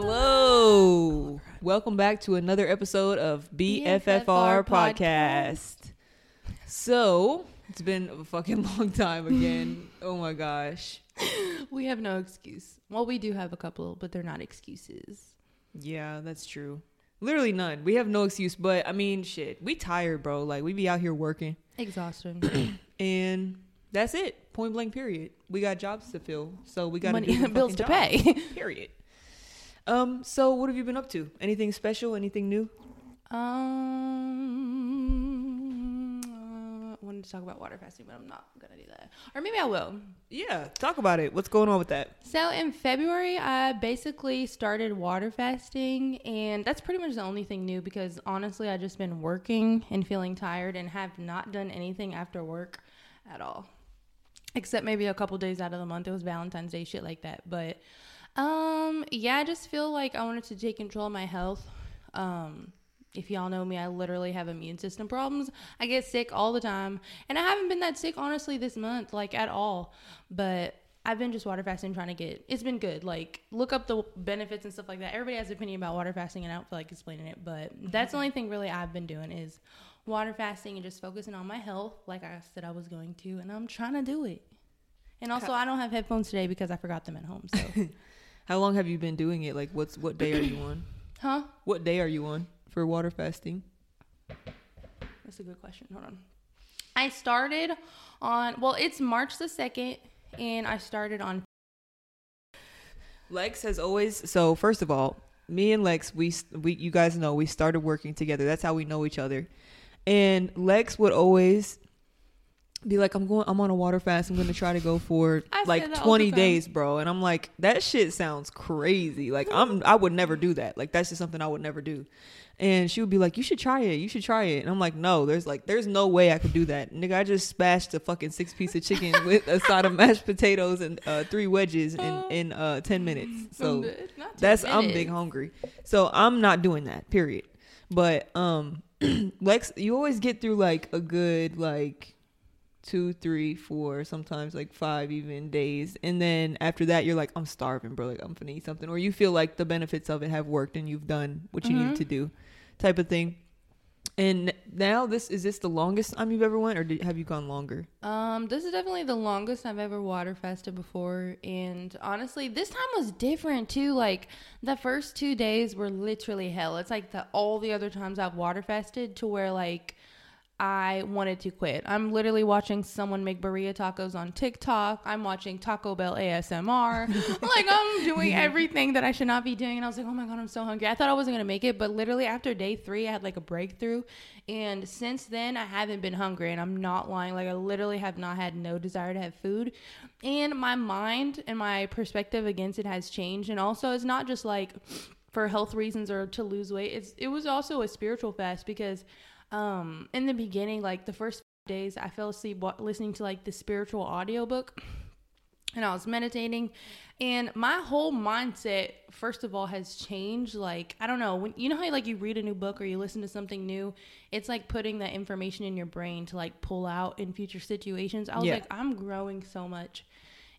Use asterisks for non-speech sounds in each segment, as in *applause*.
Hello. Welcome back to another episode of BFFR BFFR podcast. So, it's been a fucking *laughs* long time again. oh my gosh. We have no excuse. Well, we do have a couple, but they're not excuses. Yeah, that's true. Literally none. We have no excuse, but I mean, shit. We tired, bro. Like, we be out here working. Exhaustion. *clears throat* And that's it. Point blank, period. We got jobs to fill. So, we got to Money, do *laughs* bills to fucking pay. *laughs* Period. Um, so what have you been up to? Anything special? Anything new? Um, uh, I wanted to talk about water fasting, but I'm not gonna do that. Or maybe I will. Yeah, talk about it. What's going on with that? So in February, I basically started water fasting, and that's pretty much the only thing new because honestly, I just been working and feeling tired and have not done anything after work at all, except maybe a couple days out of the month. It was Valentine's Day, shit like that. But um, yeah, I just feel like I wanted to take control of my health. Um, if y'all know me, I literally have immune system problems. I get sick all the time. And I haven't been that sick, honestly, this month, like at all. But I've been just water fasting trying to get it's been good. Like look up the benefits and stuff like that. Everybody has an opinion about water fasting and I don't feel like explaining it. But that's the only thing really I've been doing is water fasting and just focusing on my health, like I said I was going to, and I'm trying to do it. And also I don't have headphones today because I forgot them at home. So *laughs* How long have you been doing it? Like, what's what day are you on? *clears throat* Huh? What day are you on for water fasting? That's a good question. Hold on. I started on well, it's March the second, and I started on Lex has always. So first of all, me and Lex, we we you guys know we started working together. That's how we know each other. And Lex would always be like, "I'm going. I'm on a water fast. I'm going to try to go for *laughs* I like that all the 20 days, bro." And I'm like, "That shit sounds crazy. Like I'm. I would never do that. Like that's just something I would never do." And she would be like, "You should try it. You should try it." And I'm like, "No, there's like, there's no way I could do that, nigga. I just smashed a fucking six piece of chicken *laughs* with a side of mashed potatoes and uh, three wedges in in uh, 10 minutes. So Not 10 that's I'm big hungry. So I'm not doing that. Period. But um, *clears throat* Lex, you always get through like a good like two, three, four, sometimes like five even days, and then after that you're like, I'm starving, bro. Like I'm gonna eat something, or you feel like the benefits of it have worked and you've done what you needed Mhm. to do, type of thing. And now this is this the longest time you've ever went, or did, have you gone longer? Um, this is definitely the longest I've ever water fasted before, and honestly, this time was different too. Like the first two days were literally hell. It's like the all the other times I've water fasted to where like I wanted to quit. I'm literally watching someone make burrito tacos on TikTok. I'm watching Taco Bell ASMR. *laughs* like I'm doing everything that I should not be doing, and I was like, oh my god, I'm so hungry. I thought I wasn't gonna make it, but literally after day three, I had like a breakthrough, and since then I haven't been hungry, and I'm not lying. Like I literally have not had no desire to have food, and my mind and my perspective against it has changed, and also it's not just like for health reasons or to lose weight. It's it was also a spiritual fast because um in the beginning like the first days i fell asleep listening to like the spiritual audiobook and i was meditating. And my whole mindset first of all has changed. Like i don't know when you know how like you read a new book or you listen to something new? It's like putting that information in your brain to like pull out in future situations. I was Yeah. like i'm growing so much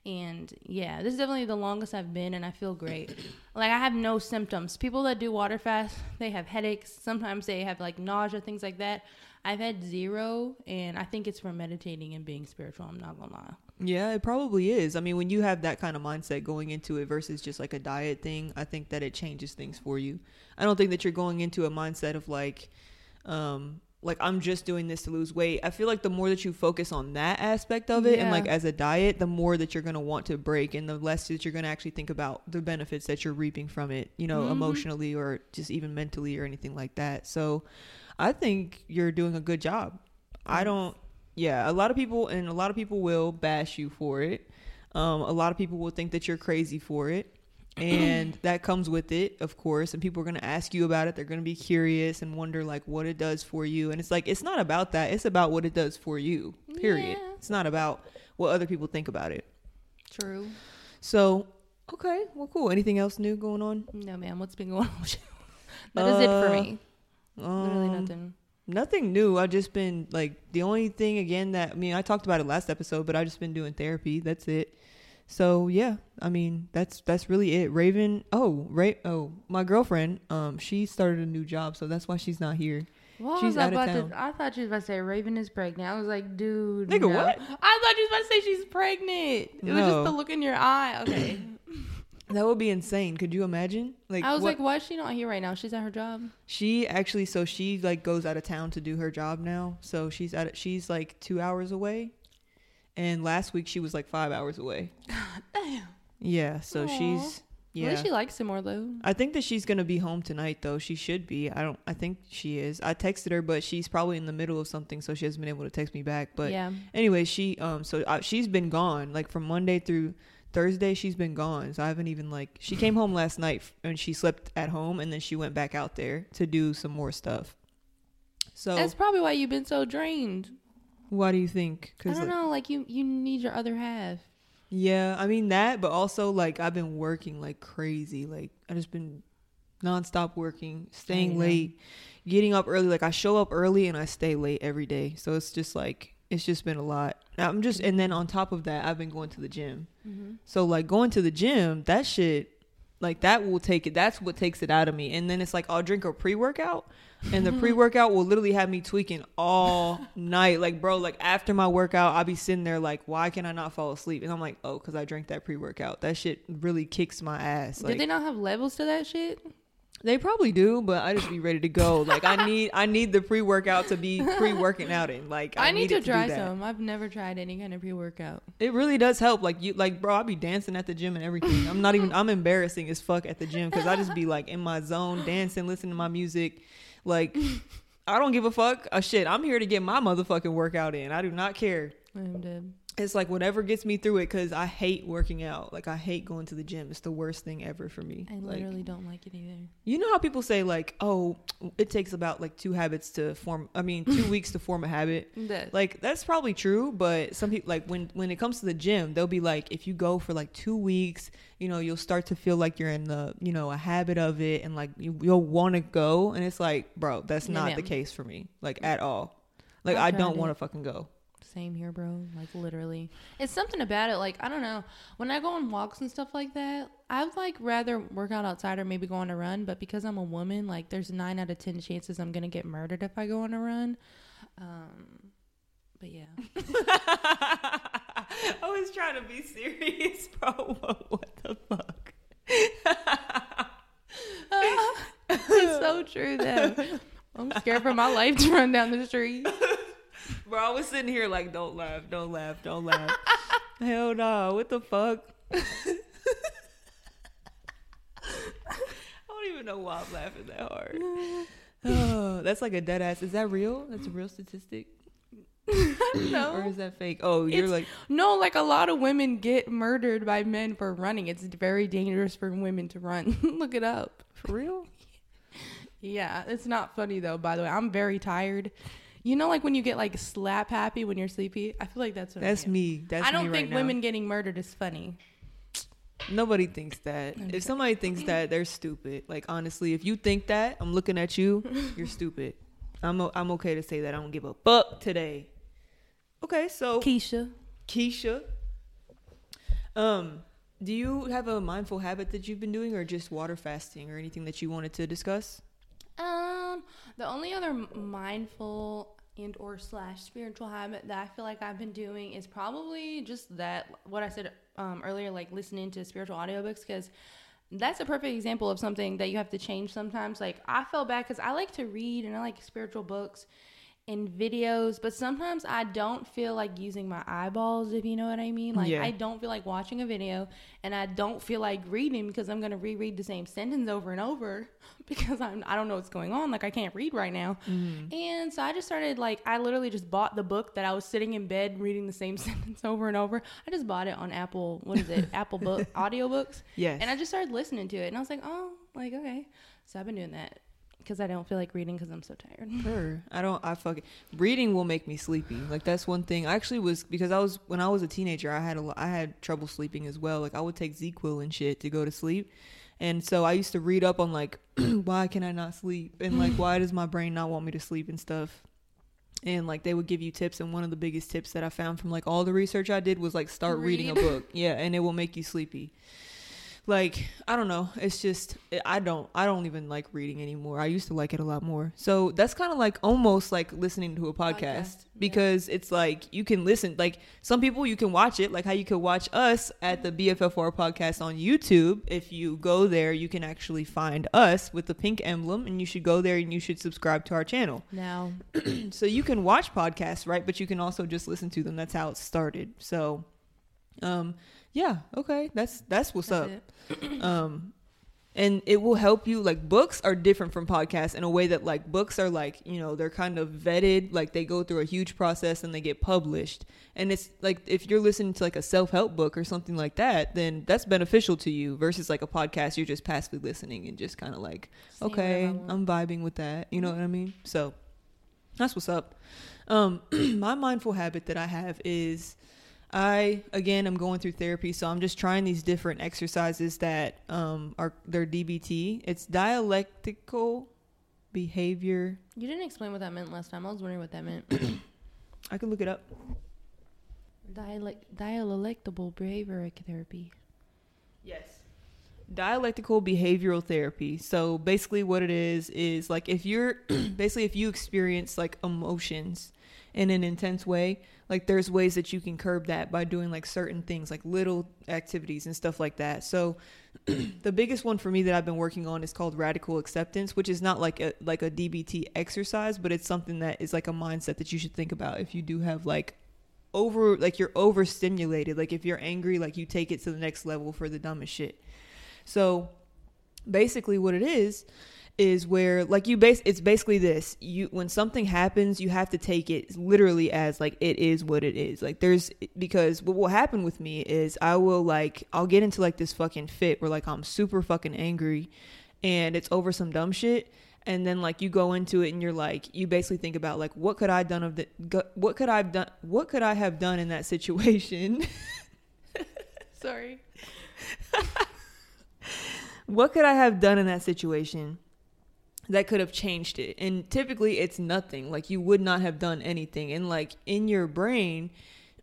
and yeah, this is definitely the longest I've been, and I feel great. *clears throat* like I have no symptoms. People that do water fast, they have headaches. Sometimes they have like nausea, things like that. I've had zero, and I think it's from meditating and being spiritual. I'm not gonna lie. Yeah, it probably is. I mean, when you have that kind of mindset going into it versus just like a diet thing, I think that it changes things for you. I don't think that you're going into a mindset of like, um, like I'm just doing this to lose weight. I feel like the more that you focus on that aspect of it and like as a diet, the more that you're gonna want to break and the less that you're gonna actually think about the benefits that you're reaping from it, you know, Mhm. emotionally or just even mentally or anything like that. So I think you're doing a good job. I don't yeah, a lot of people and a lot of people will bash you for it. Um, a lot of people will think that you're crazy for it. And that comes with it, of course. And people are going to ask you about it. They're going to be curious and wonder, like, what it does for you. And it's like, it's not about that. It's about what it does for you, period. Yeah. It's not about what other people think about it. True. So, okay, well, cool. Anything else new going on? No, man. What's been going on? with you? *laughs* That is it for Uh, me. Literally Um, nothing. Nothing new. I've just been like the only thing again that I mean I talked about it last episode, but I've just been doing therapy. That's it. So yeah, I mean that's that's really it. Raven, oh, Ray, oh, my girlfriend, um, she started a new job, so that's why she's not here. Well, She's I out of town. to. I thought she was about to say Raven is pregnant. I was like, dude, Nigga, no. what? I thought she was about to say she's pregnant. It was just the look in your eye. *coughs* Okay. That would be insane. Could you imagine? Like I was what- like, why is she not here right now? She's at her job. She actually, so she like goes out of town to do her job now. So she's at she's like two hours away, and last week she was like five hours away. *laughs* Damn. Yeah, so Aw. she's At yeah. least she likes him more though. I think that she's gonna be home tonight though. She should be. I don't. I think she is. I texted her, but she's probably in the middle of something, so she hasn't been able to text me back. But yeah. anyway, she um so uh, she's been gone like from Monday through Thursday. She's been gone, so I haven't even like she came home last night and she slept at home, and then she went back out there to do some more stuff. So That's probably why you've been so drained. Why do you think? Cause I don't know. Like you, you need your other half. yeah, I mean that, but also like I've been working like crazy. Like I just been nonstop working, staying late, getting up early. Like I show up early and I stay late every day. So it's just like it's just been a lot. I'm just and then on top of that, I've been going to the gym. Mm-hmm. So like going to the gym, that shit, like that will take it. That's what takes it out of me. And then it's like I'll drink a pre workout, and the mm-hmm. pre workout will literally have me tweaking all night. Like bro, like after my workout, I'll be sitting there like, why can I not fall asleep? And I'm like, oh, because I drank that pre workout. That shit really kicks my ass. Like Did they not have levels to that shit? They probably do, but I just be ready to go. Like I need I need the pre workout to be pre working out in. Like I, I, need, it to do try some. I've never tried any kind of pre workout. It really does help. Like you, like bro, I be dancing at the gym and everything. I'm not even. I'm embarrassing as fuck at the gym because I just be like in my zone, dancing, listening to my music. Like I don't give a fuck. Uh, shit, I'm here to get my motherfucking workout in. I do not care. I'm dead. It's like whatever gets me through it because I hate working out. Like I hate going to the gym. It's the worst thing ever for me. I Like, literally don't like it either. you know how people say like, oh, it takes about like two habits to form. I mean, two *laughs* weeks to form a habit. That, Like that's probably true, but some people like when when it comes to the gym, they'll be like, if you go for like two weeks, you know, you'll start to feel like you're in the you know a habit of it, and like you, you'll want to go, and it's like, bro, that's No, not the case for me, like mm. at all. Like I've I don't want to fucking go. Same here, bro. Like literally, it's something about it. Like I don't know. When I go on walks and stuff like that, I'd like rather work out outside or maybe go on a run. But because I'm a woman, like there's nine out of ten chances I'm gonna get murdered if I go on a run. Um, but yeah, *laughs* I was trying to be serious, *laughs* bro. What the fuck? *laughs* it's so true though. I'm scared for my life to run down the street. Bro, I was sitting here like, don't laugh, don't laugh, don't laugh. *laughs* Hell no, what the fuck? I don't even know why I'm laughing that hard. Oh, *sighs* *sighs* that's like a dead ass. Is that real? That's a real statistic? *laughs* no. Or is that fake? Oh, you're It's- like, no. Like a lot of women get murdered by men for running. It's very dangerous for women to run. *laughs* Look it up. for real? Yeah, it's not funny though. By the way, I'm very tired. You know, like when you get like slap happy when you're sleepy. I feel like that's what I That's am. me. That's I don't me right think now. women getting murdered is funny. Nobody thinks that. I'm If somebody thinks that, they're stupid. Like honestly, if you think that, I'm looking at you. *laughs* You're stupid. I'm o- I'm okay to say that. I don't give a fuck today. Okay, so Keisha, Keisha, um, do you have a mindful habit that you've been doing, or just water fasting, or anything that you wanted to discuss? um, the only other mindful and or slash spiritual habit that I feel like I've been doing is probably just that what I said um, earlier, like listening to spiritual audiobooks, because that's a perfect example of something that you have to change sometimes. Like I felt bad because I like to read and I like spiritual books and videos, but sometimes I don't feel like using my eyeballs, if you know what I mean. Like Yeah. I don't feel like watching a video and I don't feel like reading because I'm gonna reread the same sentence over and over *laughs* because I'm I don't know what's going on. Like I can't read right now. Mm-hmm. And so I just started like I literally just bought the book that I was sitting in bed reading the same *laughs* sentence over and over. I just bought it on Apple what is it? *laughs* Apple book audiobooks. Yes. And I just started listening to it and I was like, Oh, like okay. So I've been doing that. Because I don't feel like reading because I'm so tired. *laughs* Sure. I don't. I fucking reading will make me sleepy. Like that's one thing. I actually was because I was when I was a teenager. I had a I had trouble sleeping as well. Like I would take ZzzQuil and shit to go to sleep, and so I used to read up on like *clears throat* why can I not sleep and like *laughs* why does my brain not want me to sleep and stuff. and like they would give you tips and one of the biggest tips that i found from like all the research i did was like start reading a book yeah and it will make you sleepy like i don't know it's just i don't i don't even like reading anymore i used to like it a lot more so that's kind of like almost like listening to a podcast, Podcast, yeah. because it's like you can listen like some people you can watch it like how you could watch us at the bffr podcast on youtube if you go there you can actually find us with the pink emblem and you should go there and you should subscribe to our channel Now, *clears throat* so you can watch podcasts, right? But you can also just listen to them. That's how it started. So, um, yeah, okay, that's that's what's that's up. *clears throat* Um, and it will help you. Like books are different from podcasts in a way that like books are like you know they're kind of vetted. Like they go through a huge process and they get published. And it's like if you're listening to like a self help book or something like that, then that's beneficial to you. Versus like a podcast, you're just passively listening and just kind of like okay. I'm vibing with that. You know what I mean? So that's what's up. Um, *clears throat* my mindful habit that I have is I again I'm going through therapy, so I'm just trying these different exercises that um are they're DBT. It's dialectical behavior. You didn't explain what that meant last time. I was wondering what that meant. *coughs* I can look it up. Dialect, dialectable behavior therapy. Yes. Dialectical behavioral therapy. So basically what it is is like if you're *clears throat* basically if you experience like emotions in an intense way, like there's ways that you can curb that by doing like certain things like little activities and stuff like that. So *clears throat* the biggest one for me that I've been working on is called radical acceptance, which is not like a like a DBT exercise, but it's something that is like a mindset that you should think about if you do have like over like you're overstimulated. Like if you're angry, like you take it to the next level for the dumbest shit. So basically what it is is where like you base it's basically this. You when something happens you have to take it literally as like it is what it is. Like there's because what will happen with me is i will like i'll get into like this fucking fit where like i'm super fucking angry and it's over some dumb shit. And then like you go into it and you're like you basically think about like what could i done of the what could i've done what could i have done in that situation? *laughs* Sorry. *laughs* what could I have done in that situation that could have changed it? And typically it's nothing. Like you would not have done anything. And like in your brain,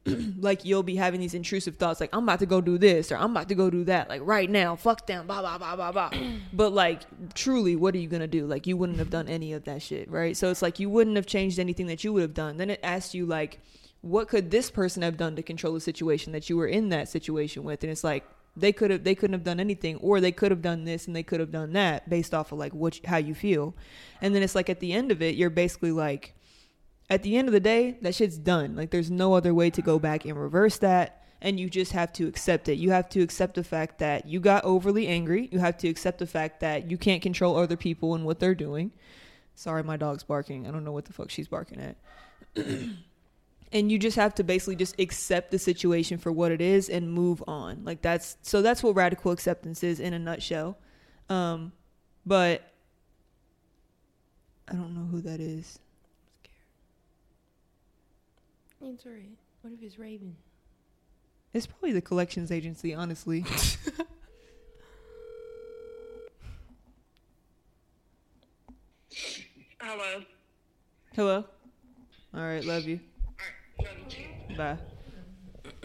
*clears throat* like you'll be having these intrusive thoughts like I'm about to go do this or I'm about to go do that like right now fuck them blah blah blah blah blah *clears throat* but like truly what are you going to do like you wouldn't have done any of that shit right so it's like you wouldn't have changed anything that you would have done then it asks you like what could this person have done to control the situation that you were in that situation with and it's like they could have they couldn't have done anything or they could have done this and they could have done that based off of like what how you feel. And then it's like at the end of it you're basically like at the end of the day that shit's done. Like there's no other way to go back and reverse that. And you just have to accept it. You have to accept the fact that you got overly angry. You have to accept the fact that you can't control other people and what they're doing. Sorry my dog's barking. I don't know what the fuck she's barking at *clears throat* and you just have to basically just accept the situation for what it is and move on like that's so that's what radical acceptance is in a nutshell um but i don't know who that is It's alright. What if it's Raven? it's probably the collections agency honestly *laughs* Hello. hello all right love you Alright, love you too. Bye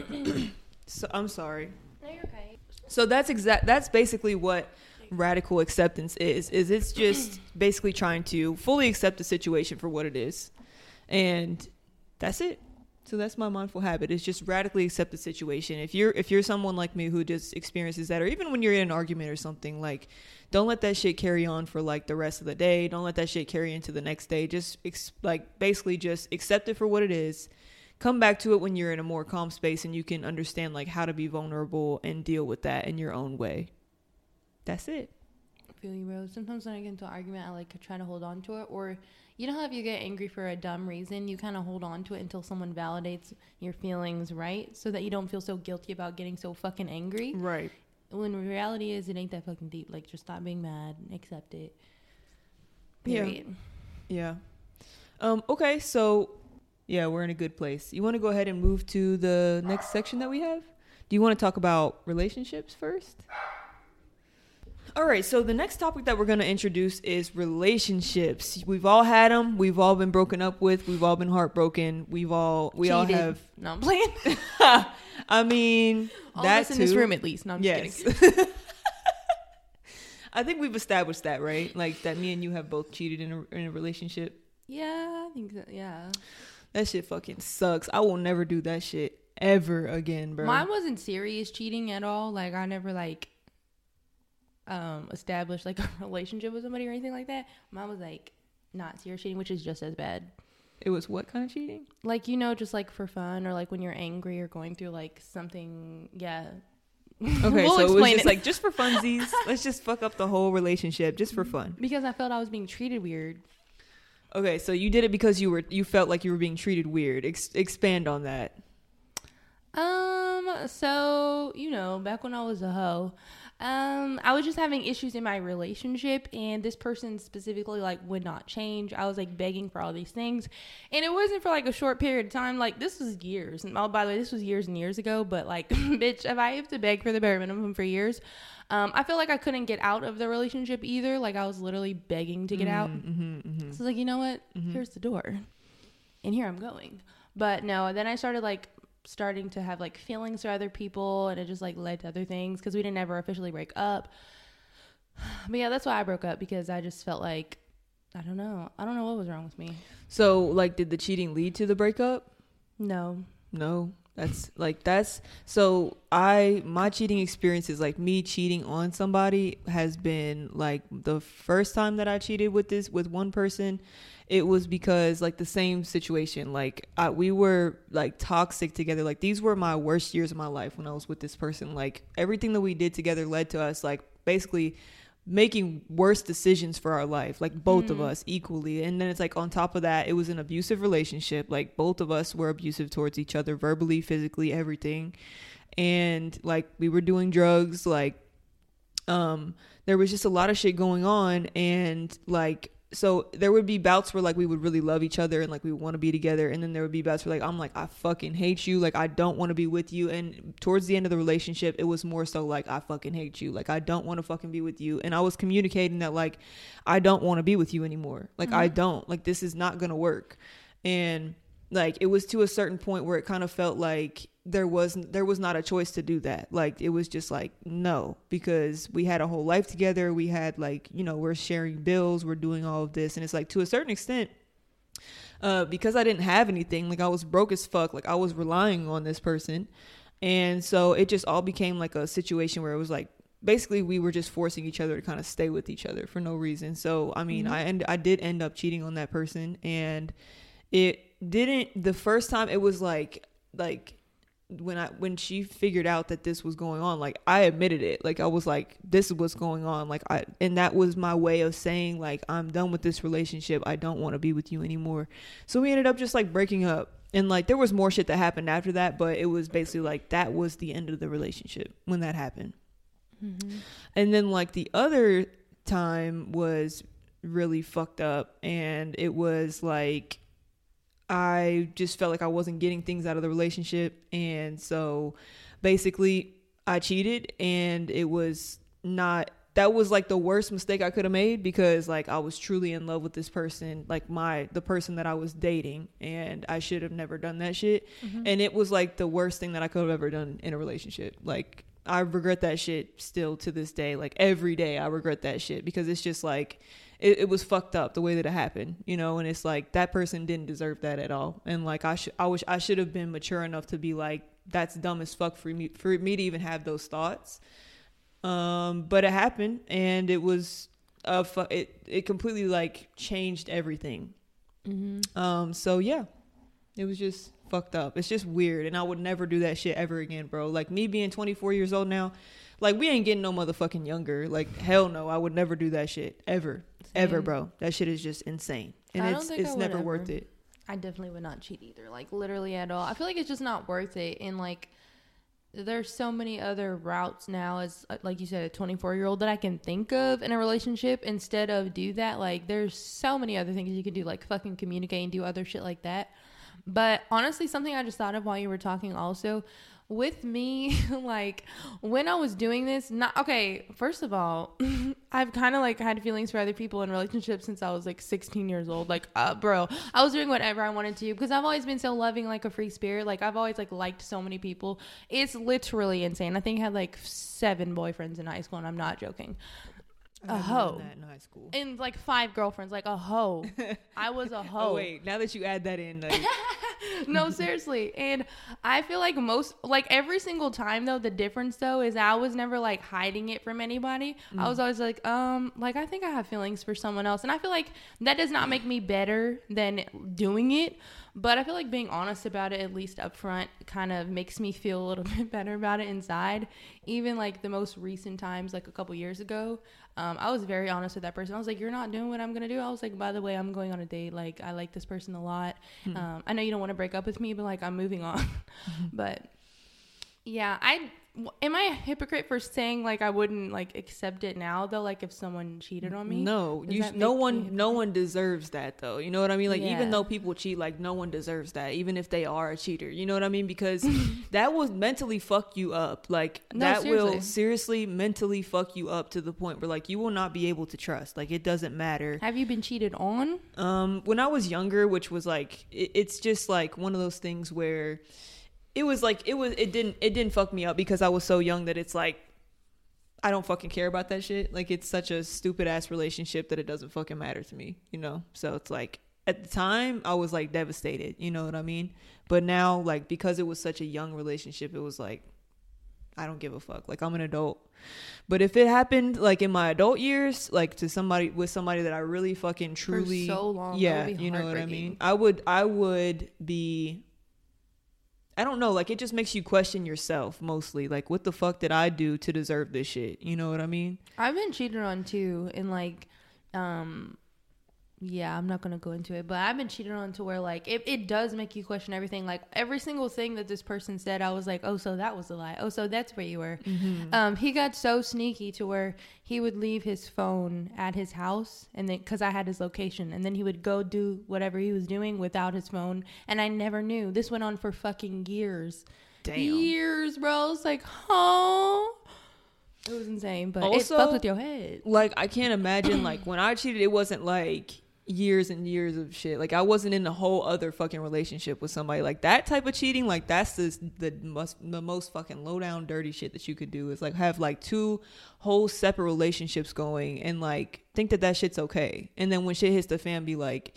*coughs* so i'm sorry No, you're okay. So that's exact. That's basically what radical acceptance is. Is it's just *coughs* basically trying to fully accept the situation for what it is, and that's it. So that's my mindful habit. Is just radically accept the situation. If you're if you're someone like me who just experiences that, or even when you're in an argument or something, like don't let that shit carry on for like the rest of the day. Don't let that shit carry into the next day. Just ex- like basically just accept it for what it is come back to it when you're in a more calm space and you can understand like how to be vulnerable and deal with that in your own way. That's it. I feel you, bro. Sometimes when I get into an argument, I like try to hold on to it. Or, you know how if you get angry for a dumb reason, you kind of hold on to it until someone validates your feelings, right? So that you don't feel so guilty about getting so fucking angry. Right. When reality is, it ain't that fucking deep. Like, just stop being mad, accept it. Yeah. Period. Yeah. Um okay, so yeah, we're in a good place. You want to go ahead and move to the next section that we have? Do you want to talk about relationships first? *sighs* All right, so the next topic that we're going to introduce is relationships. We've all had them. We've all been broken up with. We've all been heartbroken. We've all we all have. No, I'm playing. *laughs* I mean, All that of us in this room, at least. No, I'm yes. just kidding. *laughs* *laughs* I think we've established that, right? Like that me and you have both cheated in a, in a relationship. Yeah, I think that. Yeah, That shit fucking sucks. I will never do that shit ever again, bro. mine wasn't serious cheating at all. Like I never like um established like *laughs* a relationship with somebody or anything like that. Mine was like not serious cheating, which is just as bad. it was what kind of cheating? Like you know, just like for fun or like when you're angry or going through like something. Yeah. *laughs* Okay, We'll so it was explain just it. like just for funsies. *laughs* let's just fuck up the whole relationship just for fun. because I felt I was being treated weird. Okay, so you did it because you were you felt like you were being treated weird. Ex- expand on that. Um, so you know, back when I was a hoe, um, I was just having issues in my relationship, and this person specifically like would not change. I was like begging for all these things, and it wasn't for like a short period of time. Like this was years. And oh, by the way, this was years and years ago. But like, *laughs* bitch, if I have to beg for the bare minimum for years, um, I feel like I couldn't get out of the relationship either. Like I was literally begging to get out. Mm-hmm, mm-hmm. So like, you know what? Here's the door. And here I'm going. But no, then I started like starting to have like feelings for other people and it just like led to other things because we didn't ever officially break up. *sighs* But yeah, that's why I broke up because I just felt like I don't know. I don't know what was wrong with me. So, like, did the cheating lead to the breakup? No. No. That's like that's so I my cheating experiences like me cheating on somebody has been like the first time that I cheated with this with one person it was because like the same situation. Like I, we were like toxic together. Like these were my worst years of my life when I was with this person. Like everything that we did together led to us like basically making worse decisions for our life like both of us equally. And then it's like on top of that it was an abusive relationship. Like both of us were abusive towards each other verbally physically everything. And like we were doing drugs like um there was just a lot of shit going on. And like so there would be bouts where like we would really love each other and like we want to be together and then there would be bouts where like I'm like I fucking hate you. Like I don't want to be with you. And towards the end of the relationship it was more so like I fucking hate you. Like I don't want to fucking be with you. And I was communicating that like I don't want to be with you anymore. Like mm-hmm. I don't. Like this is not going to work. And like it was to a certain point where it kind of felt like there was there was not a choice to do that. Like it was just like no because we had a whole life together. We had like you know we're sharing bills we're doing all of this. And it's like to a certain extent uh because i didn't have anything like i was broke as fuck like i was relying on this person. And so it just all became like a situation where it was like basically we were just forcing each other to kind of stay with each other for no reason. So i mean i end i did end up cheating on that person and it didn't the first time it was like like when I when she figured out that this was going on, like I admitted it. Like I was like, this is what's going on. Like I and that was my way of saying like I'm done with this relationship. I don't want to be with you anymore. So we ended up just like breaking up. And like there was more shit that happened after that, but it was basically like that was the end of the relationship when that happened. Mm-hmm. And then like the other time was really fucked up and it was like I just felt like I wasn't getting things out of the relationship. And so basically, I cheated, and it was not. That was like the worst mistake I could have made because like I was truly in love with this person, like my the person that I was dating, and I should have never done that shit. Mm-hmm. And it was like the worst thing that I could have ever done in a relationship. Like I regret that shit still to this day. Like every day, I regret that shit because it's just like it, it was fucked up the way that it happened, you know. And it's like that person didn't deserve that at all. And like I should, I wish I should have been mature enough to be like, that's dumb as fuck for me for me to even have those thoughts. Um, but it happened, and it was a fu- it it completely like changed everything. Um, so yeah, it was just fucked up. It's just weird, and I would never do that shit ever again, bro. Like me being 24 years old now, like we ain't getting no motherfucking younger. Like hell no, I would never do that shit ever, ever, bro. That shit is just insane, and I it's it's never ever. worth it. I definitely would not cheat either. Like literally at all. I feel like it's just not worth it. And like, there's so many other routes now as uh, like you said, a 24 year old that I can think of in a relationship instead of do that. Like, there's so many other things you can do, like fucking communicate and do other shit like that. But honestly, something I just thought of while you were talking also with me, *laughs* like when I was doing this, not okay. First of all, *laughs* I've kind of like had feelings for other people in relationships since I was like 16 years old. Like, uh, bro, I was doing whatever I wanted to because I've always been so loving, like a free spirit. Like, I've always like liked so many people. It's literally insane. I think I had like seven boyfriends in high school, and I'm not joking. A hoe. that in high school. And like five girlfriends, like a hoe. *laughs* I was a hoe. Oh wait, now that you add that in, like, *laughs* no, seriously. And I feel like most, like every single time though, the difference though is I was never like hiding it from anybody. I was always like, um, like I think I have feelings for someone else. And I feel like that does not make me better than doing it. But I feel like being honest about it, at least up front, kind of makes me feel a little *laughs* bit better about it inside. Even like the most recent times, like a couple years ago, um, I was very honest with that person. I was like, "You're not doing what I'm gonna do." I was like, "By the way, I'm going on a date. Like, I like this person a lot. Um, I know you don't want to break up with me, but like, I'm moving on." *laughs* but yeah, I am I a hypocrite for saying like I wouldn't like accept it now though? Like if someone cheated on me, no, Does you no one no one deserves that though. You know what I mean? Like Yeah. even though people cheat, like no one deserves that, even if they are a cheater. You know what I mean? Because *laughs* that will mentally fuck you up. Like No, that will seriously. seriously mentally fuck you up to the point where like you will not be able to trust. Like it doesn't matter. have you been cheated on? Um, when I was younger, which was like, it, it's just like one of those things where it was like it was it didn't it didn't fuck me up because I was so young that it's like I don't fucking care about that shit. Like it's such a stupid ass relationship that it doesn't fucking matter to me, you know. So it's like at the time I was like devastated, you know what I mean? But now like because it was such a young relationship, it was like I don't give a fuck. Like I'm an adult. But if it happened like in my adult years, like to somebody with somebody that I really fucking truly so long, yeah, you know what I mean. I would I would be I don't know, like it just makes you question yourself mostly. Like what the fuck did I do to deserve this shit? You know what I mean? I've been cheated on too, and like, um, yeah, I'm not gonna go into it, but I've been cheated on to where like it, it does make you question everything. Like every single thing that this person said, I was like, oh, so that was a lie. Oh, so that's where you were. Um, he got so sneaky to where he would leave his phone at his house, and then because I had his location, and then he would go do whatever he was doing without his phone, and I never knew. This went on for fucking years. Damn. Years, bro. It's like, huh? It was insane, but Also- it fucked with your head. Like I can't imagine like when I cheated it wasn't like years and years of shit. Like I wasn't in a whole other fucking relationship with somebody. Like that type of cheating, like that's the the most the most fucking low down dirty shit that you could do is like have like two whole separate relationships going and like think that that shit's okay. And then when shit hits the fan be like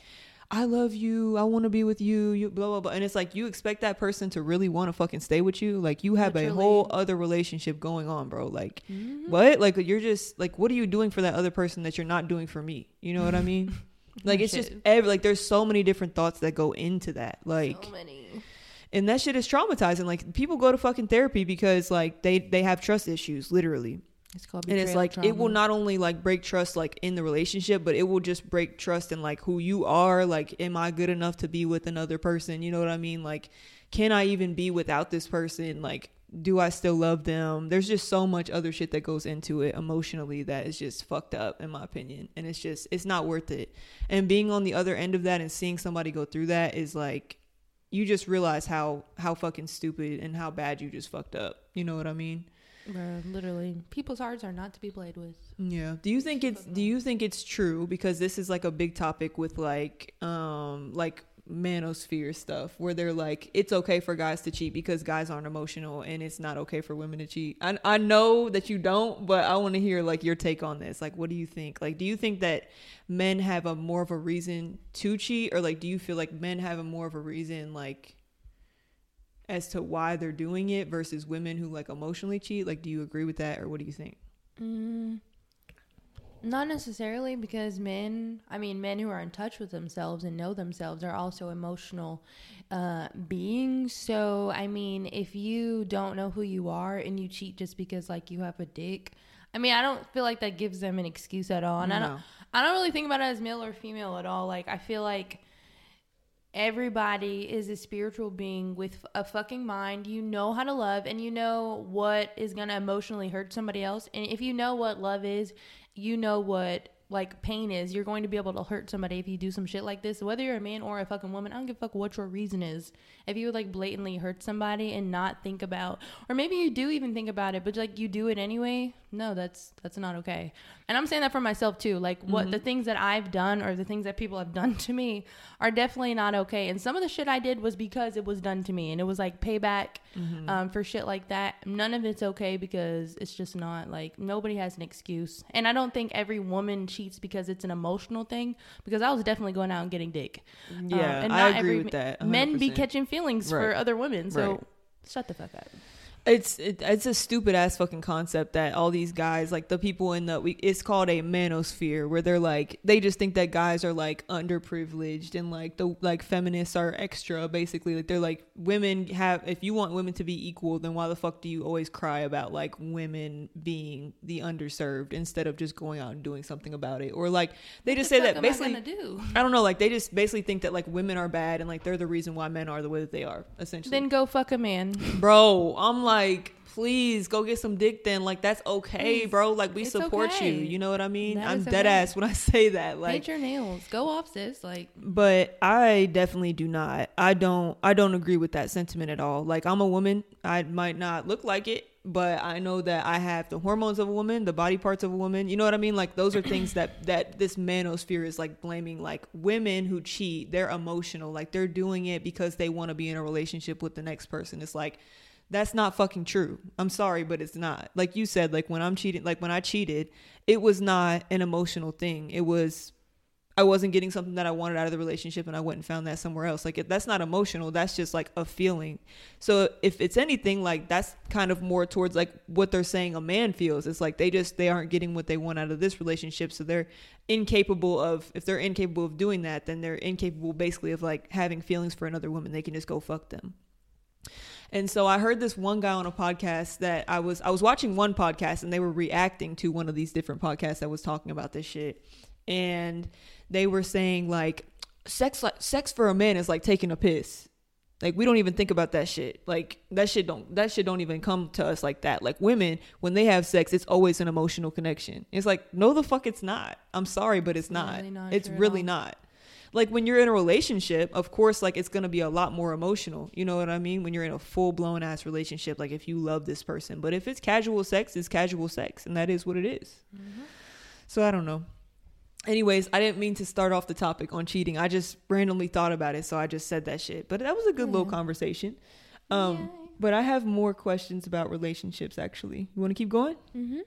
I love you. I want to be with you. You blah blah blah. And it's like you expect that person to really want to fucking stay with you. Like you have Literally. a whole other relationship going on, bro. Like mm-hmm. what? Like you're just like what are you doing for that other person that you're not doing for me? You know what I mean? *laughs* like it's just every like there's so many different thoughts that go into that. Like so many. and that shit is traumatizing. Like people go to fucking therapy because like they they have trust issues, literally It's called and it's like it will not only like break trust like in the relationship but it will just break trust in like who you are like am i good enough to be with another person you know what i mean like can i even be without this person like do i still love them? There's just so much other shit that goes into it emotionally that is just fucked up in my opinion. And it's just it's not worth it. And being on the other end of that and seeing somebody go through that is like you just realize how how fucking stupid and how bad you just fucked up. You know what i mean? Bro, literally, people's hearts are not to be played with. Yeah. Do you think it's do you think it's true? Because this is like a big topic with like um like manosphere stuff where they're like it's okay for guys to cheat because guys aren't emotional and it's not okay for women to cheat. I I know that you don't, but I want to hear like your take on this. Like what do you think? Like do you think that men have a more of a reason to cheat or like do you feel like men have a more of a reason like as to why they're doing it versus women who like emotionally cheat? Like do you agree with that or what do you think? Mm, not necessarily because men, I mean, men who are in touch with themselves and know themselves are also emotional uh, beings. So, I mean, if you don't know who you are and you cheat just because, like, you have a dick, I mean, I don't feel like that gives them an excuse at all. And I don't, I don't really think about it as male or female at all. Like, I feel like everybody is a spiritual being with a fucking mind. You know how to love and you know what is going to emotionally hurt somebody else. And if you know what love is, you know what like pain is. You're going to be able to hurt somebody if you do some shit like this. Whether you're a man or a fucking woman, I don't give a fuck what your reason is. If you would like blatantly hurt somebody and not think about, or maybe you do even think about it, but like you do it anyway. No, that's that's not okay. And I'm saying that for myself too. Like what the things that I've done or the things that people have done *laughs* to me are definitely not okay. And some of the shit I did was because it was done to me, and it was like payback um, for shit like that. None of it's okay because it's just not like nobody has an excuse. And I don't think every woman cheats because it's an emotional thing. Because I was definitely going out and getting dick. Um, Yeah, and I agree with that, Men be catching feelings for other women, so Right. shut the fuck up. It's it, it's a stupid ass fucking concept that all these guys like the people in the we, it's called a manosphere where they're like they just think that guys are like underprivileged and like the like feminists are extra basically like they're like women have if you want women to be equal then why the fuck do you always cry about like women being the underserved instead of just going out and doing something about it or like they just the say fuck that am I basically gonna do? I don't know like they just basically think that like women are bad and like they're the reason why men are the way that they are essentially Then go fuck a man. bro i'm like please go get some dick then. Like that's okay Please. bro. Like we It's support you. okay. you know what i mean? That i'm dead okay. ass when i *laughs* say that. Like Paint your nails. Go off, sis. Like but i definitely do not. I don't i don't agree with that sentiment at all. Like i'm a woman. I might not look like it but i know that i have the hormones of a woman the body parts of a woman. You know what i mean? Like those are things that that this manosphere is like blaming like women who cheat. They're emotional. Like they're doing it because they want to be in a relationship with the next person. It's like that's not fucking true. I'm sorry, but it's not. Like you said, like when I'm cheating, like when I cheated, it was not an emotional thing. It was I wasn't getting something that I wanted out of the relationship and I went and found that somewhere else. Like that's not emotional. That's just like a feeling. So if it's anything like that's kind of more towards like what they're saying a man feels. It's like they just they aren't getting what they want out of this relationship. So they're incapable of if they're incapable of doing that, then they're incapable basically of like having feelings for another woman. They can just go fuck them. And so I heard this one guy on a podcast that I was I was watching one podcast and they were reacting to one of these different podcasts that was talking about this shit. And they were saying like sex like sex for a man is like taking a piss. Like we don't even think about that shit. Like that shit don't that shit don't even come to us like that. Like women when they have sex it's always an emotional connection. It's like no the fuck it's not. I'm sorry but it's not. really not it's really not like when you're in a relationship of course like it's gonna be a lot more emotional you know what i mean? When you're in a full-blown ass relationship like if you love this person. But if it's casual sex it's casual sex and that is what it is. so i don't know. Anyways i didn't mean to start off the topic on cheating. I just randomly thought about it so i just said that shit. But that was a good little conversation. Um Yay. but i have more questions about relationships actually. You want to keep going? Mm-hmm.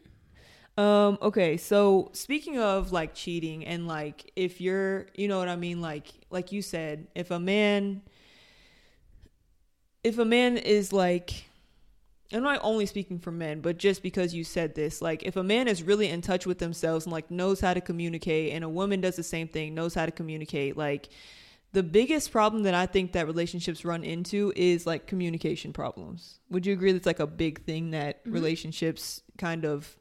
Um, okay, so speaking of like cheating and like if you're you know what I mean, like like you said, if a man if a man is like I'm not only speaking for men, but just because you said this, like if a man is really in touch with themselves and like knows how to communicate and a woman does the same thing, knows how to communicate, like the biggest problem that I think that relationships run into is like communication problems. Would you agree that's like a big thing that relationships kind of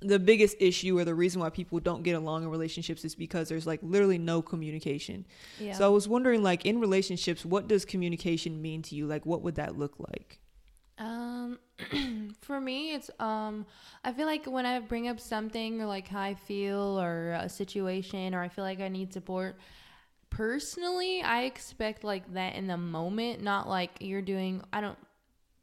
the biggest issue or the reason why people don't get along in relationships is because there's like literally no communication. Yeah. So I was wondering like in relationships what does communication mean to you? Like what would that look like? Um, *clears throat* for me, it's um, I feel like when I bring up something or like how I feel or a situation or I feel like I need support, personally, I expect like that in the moment, not like you're doing. I don't.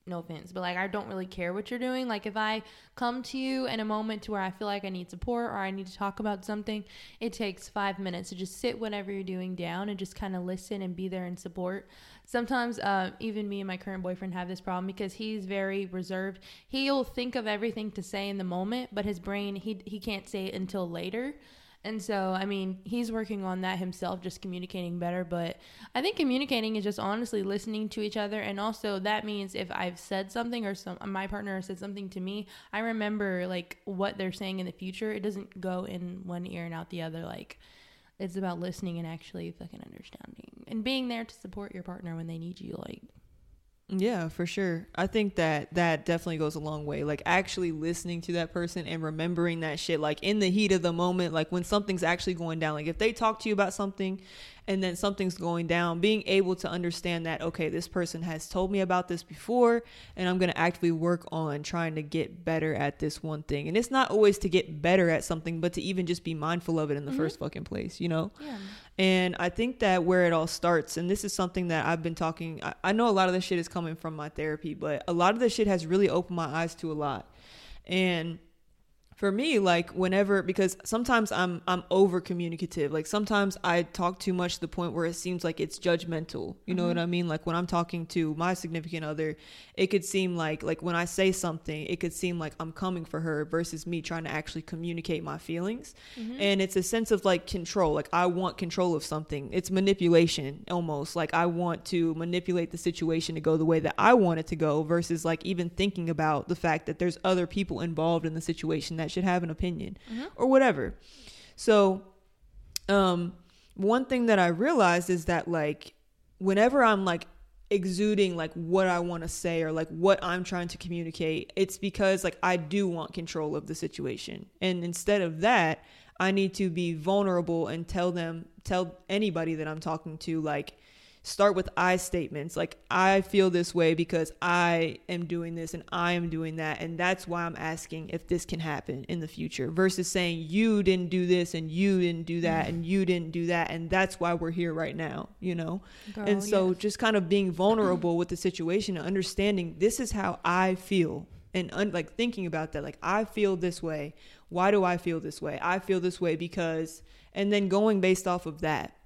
No offense, but like I don't really care what you're doing. Like if I come to you in a moment to where I feel like I need support or I need to talk about something, it takes five minutes to just sit whatever you're doing down and just kind of listen and be there and support. Sometimes uh, even me and my current boyfriend have this problem because he's very reserved. He'll think of everything to say in the moment but his brain he, he can't say it until later and so i mean he's working on that himself just communicating better but i think communicating is just honestly listening to each other and also that means if i've said something or some my partner said something to me i remember like what they're saying in the future it doesn't go in one ear and out the other like it's about listening and actually fucking understanding and being there to support your partner when they need you. Like, Yeah, for sure. I think that that definitely goes a long way. Like actually listening to that person and remembering that shit like in the heat of the moment, like when something's actually going down. Like if they talk to you about something and then something's going down, being able to understand that, okay, this person has told me about this before, and I'm going to actively work on trying to get better at this one thing. And it's not always to get better at something, but to even just be mindful of it in the mm-hmm. first fucking place, you know? Yeah. And I think that where it all starts, and this is something that I've been talking, I, I know a lot of this shit is coming from my therapy, but a lot of this shit has really opened my eyes to a lot. And for me like whenever because sometimes i'm i'm over communicative. Like sometimes i talk too much to the point where it seems like it's judgmental. You know what mm-hmm. i mean? Like when i'm talking to my significant other it could seem like like when i say something it could seem like i'm coming for her versus me trying to actually communicate my feelings. Mm-hmm. And it's a sense of like control. Like i want control of something. It's manipulation almost. Like i want to manipulate the situation to go the way that i want it to go versus like even thinking about the fact that there's other people involved in the situation that should have an opinion or whatever. So um one thing that i realized is that like whenever i'm like exuding like what i want to say or like what i'm trying to communicate it's because like i do want control of the situation. And instead of that i need to be vulnerable and tell them tell anybody that i'm talking to like start with I statements. Like, I feel this way because I am doing this and I am doing that. And that's why I'm asking if this can happen in the future versus saying, you didn't do this and you didn't do that and you didn't do that. And that's why we're here right now, you know? Girl, and so yes. just kind of being vulnerable with the situation and understanding this is how I feel. And un- like thinking about that, like I feel this way. Why do I feel this way? I feel this way because, and then going based off of that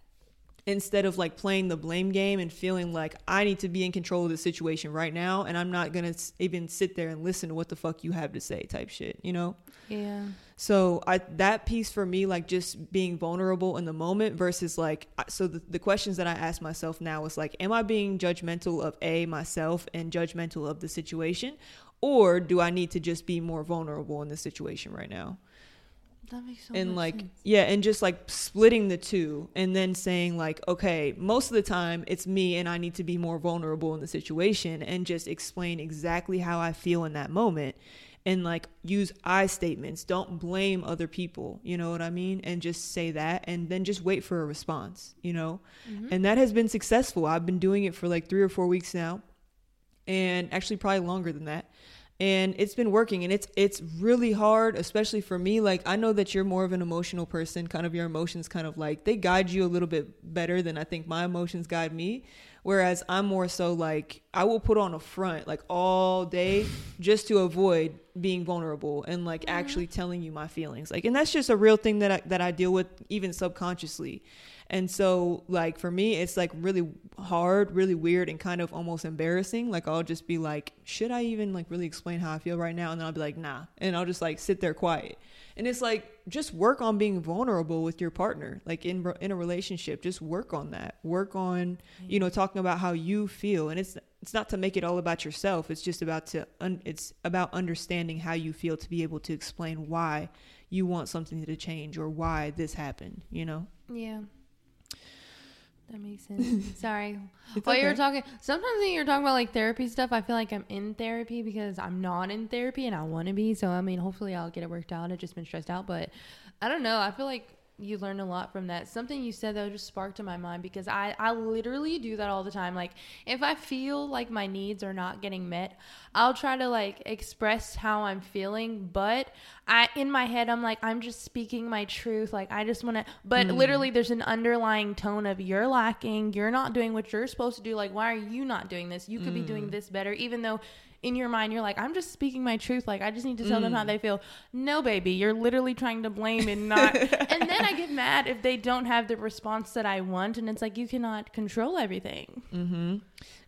instead of like playing the blame game and feeling like I need to be in control of the situation right now and I'm not going to even sit there and listen to what the fuck you have to say type shit, you know? Yeah. So I that piece for me like just being vulnerable in the moment versus like so the, the questions that I ask myself now is like am I being judgmental of a myself and judgmental of the situation or do I need to just be more vulnerable in the situation right now? That makes so and like sense. yeah and just like splitting the two and then saying like okay most of the time it's me and i need to be more vulnerable in the situation and just explain exactly how i feel in that moment and like use i statements. Don't blame other people you know what i mean? And just say that and then just wait for a response you know? Mm-hmm. And that has been successful. I've been doing it for like three or four weeks now and actually probably longer than that and it's been working and it's it's really hard especially for me like i know that you're more of an emotional person kind of your emotions kind of like they guide you a little bit better than i think my emotions guide me whereas i'm more so like i will put on a front like all day just to avoid being vulnerable and like mm-hmm. actually telling you my feelings like and that's just a real thing that I, that I deal with even subconsciously and so, like, for me, it's like really hard, really weird, and kind of almost embarrassing. Like, I'll just be like, should I even like really explain how I feel right now? And then I'll be like, nah. And I'll just like sit there quiet. And it's like, just work on being vulnerable with your partner. Like, in, in a relationship, just work on that. Work on, you know, mm. talking about how you feel. And it's, it's not to make it all about yourself. It's just about to, un- it's about understanding how you feel to be able to explain why you want something to change or why this happened, you know? Yeah. That makes sense. *laughs* Sorry. It's While you were talking, sometimes when you're talking about like therapy stuff, I feel like I'm in therapy because I'm not in therapy and I want to be. So, I mean, hopefully I'll get it worked out. I've just been stressed out. But I don't know. I feel like you learn a lot from that. Something you said that just sparked in my mind because I, I literally do that all the time. Like, if I feel like my needs are not getting met, I'll try to like express how I'm feeling. But I, in my head, I'm like, I'm just speaking my truth. Like, I just want to, but mm. literally, there's an underlying tone of you're lacking. You're not doing what you're supposed to do. Like, why are you not doing this? You could be doing mm. this better, even though in your mind you're like i'm just speaking my truth. Like i just need to tell them how mm. they feel. No baby you're literally trying to blame and not *laughs* and then i get mad if they don't have the response that i want and it's like you cannot control everything mm-hmm.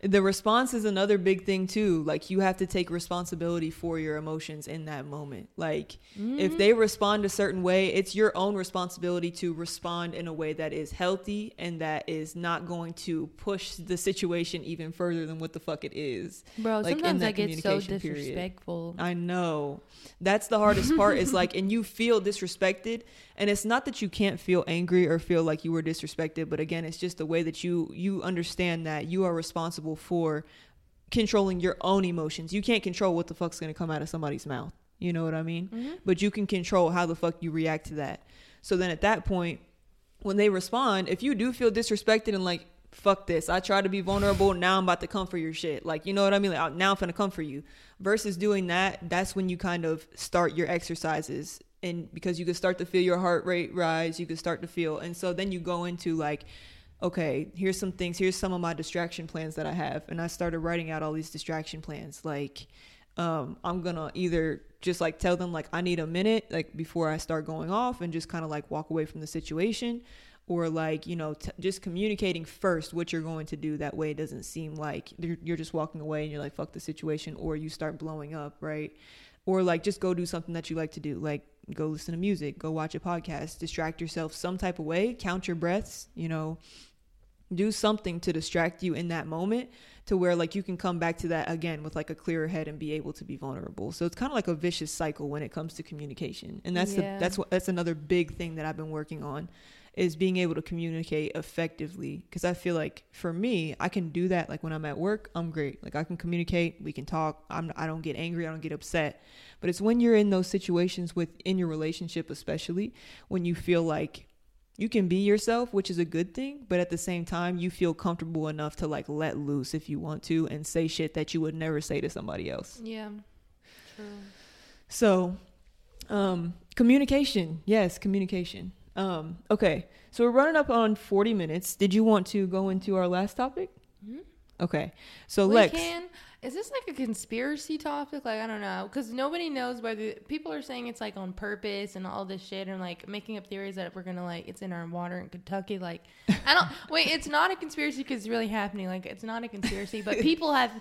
The response is another big thing too like you have to take responsibility for your emotions in that moment like if mm-hmm. they respond a certain way it's your own responsibility to respond in a way that is healthy and that is not going to push the situation even further than what the fuck it is bro Like, sometimes i get so communication period. disrespectful I know. That's the hardest part is like, and you feel disrespected. And it's not that you can't feel angry or feel like you were disrespected, but again, it's just the way that you you understand that you are responsible for controlling your own emotions. You can't control what the fuck's gonna come out of somebody's mouth. You know what I mean? Mm-hmm. But you can control how the fuck you react to that. So then at that point, when they respond, if you do feel disrespected and like, fuck this, I try to be vulnerable, now I'm about to come for your shit. Like, you know what I mean? Like, now I'm gonna come for you. Versus doing that, that's when you kind of start your exercises. And because you can start to feel your heart rate rise, you can start to feel, and so then you go into like, okay, here's some things, here's some of my distraction plans that I have. And I started writing out all these distraction plans. Like, um, I'm gonna either just like tell them like I need a minute like before I start going off and just kind of like walk away from the situation. Or like you know t- just communicating first what you're going to do. That way it doesn't seem like you're, you're just walking away and you're like fuck the situation or you start blowing up right? Or like just go do something that you like to do. Like go listen to music go watch a podcast distract yourself some type of way count your breaths you know do something to distract you in that moment to where like you can come back to that again with like a clearer head and be able to be vulnerable. So it's kind of like a vicious cycle when it comes to communication. And that's Yeah. the that's what that's another big thing that I've been working on is being able to communicate effectively because I feel like for me, I can do that like when I'm at work, I'm great. Like I can communicate, we can talk. I'm I don't get angry, I don't get upset. But it's when you're in those situations within your relationship especially when you feel like you can be yourself, which is a good thing, but at the same time, you feel comfortable enough to like let loose if you want to and say shit that you would never say to somebody else. Yeah. True. So, um, communication. Yes, communication. Um, okay. So we're running up on 40 minutes. Did you want to go into our last topic? Mhm. Okay. So we Lex, can. Is this like a conspiracy topic? Like I don't know, because nobody knows whether people are saying it's like on purpose and all this shit, and like making up theories that we're gonna like it's in our water in Kentucky. Like I don't *laughs* wait. It's not a conspiracy because it's really happening. Like it's not a conspiracy, but *laughs* people have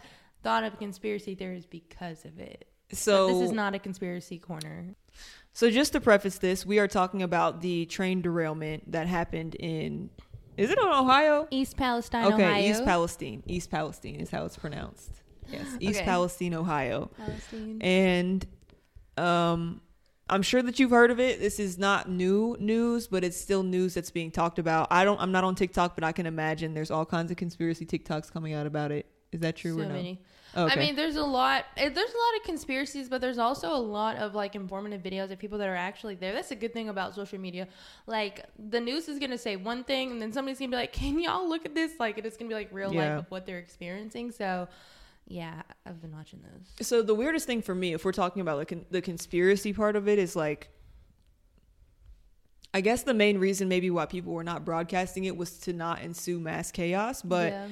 thought of conspiracy theories because of it. so But this is not a conspiracy corner. So just to preface this, we are talking about the train derailment that happened in is it in Ohio? East Palestine, okay, Ohio. East Palestine. East Palestine is how it's pronounced. Yes, *laughs* East Okay. Palestine, Ohio. Palestine. And um I'm sure that you've heard of it. This is not new news, but it's still news that's being talked about. I don't I'm not on TikTok, but I can imagine there's all kinds of conspiracy TikToks coming out about it. Is that true so or no? many. Okay. I mean, there's a lot. eh, There's a lot of conspiracies, but there's also a lot of like informative videos of people that are actually there. That's a good thing about social media. Like the news is gonna say one thing, and then somebody's gonna be like, "Can y'all look at this?" Like it's gonna be like real Yeah. life of what they're experiencing. So, yeah, I've been watching those. So the weirdest thing for me, if we're talking about like con- the conspiracy part of it, is like, I guess the main reason maybe why people were not broadcasting it was to not ensue mass chaos, but yeah.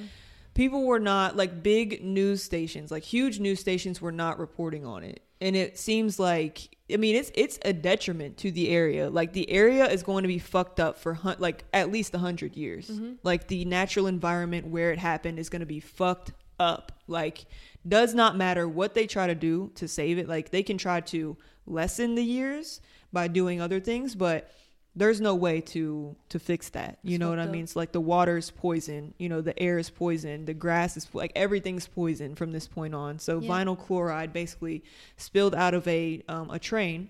people were not like big news stations, like huge news stations, were not reporting on it, and it seems like. I mean, it's it's a detriment to the area. Like the area is going to be fucked up for hun- like at least a hundred years. Mm-hmm. Like the natural environment where it happened is going to be fucked up. Like does not matter what they try to do to save it. Like they can try to lessen the years by doing other things, but there's no way to to fix that. You It's know what I up. mean? It's like the water's poison, you know, the air is poison, the grass is like everything's poison from this point on. So Yeah. vinyl chloride basically spilled out of a um, a train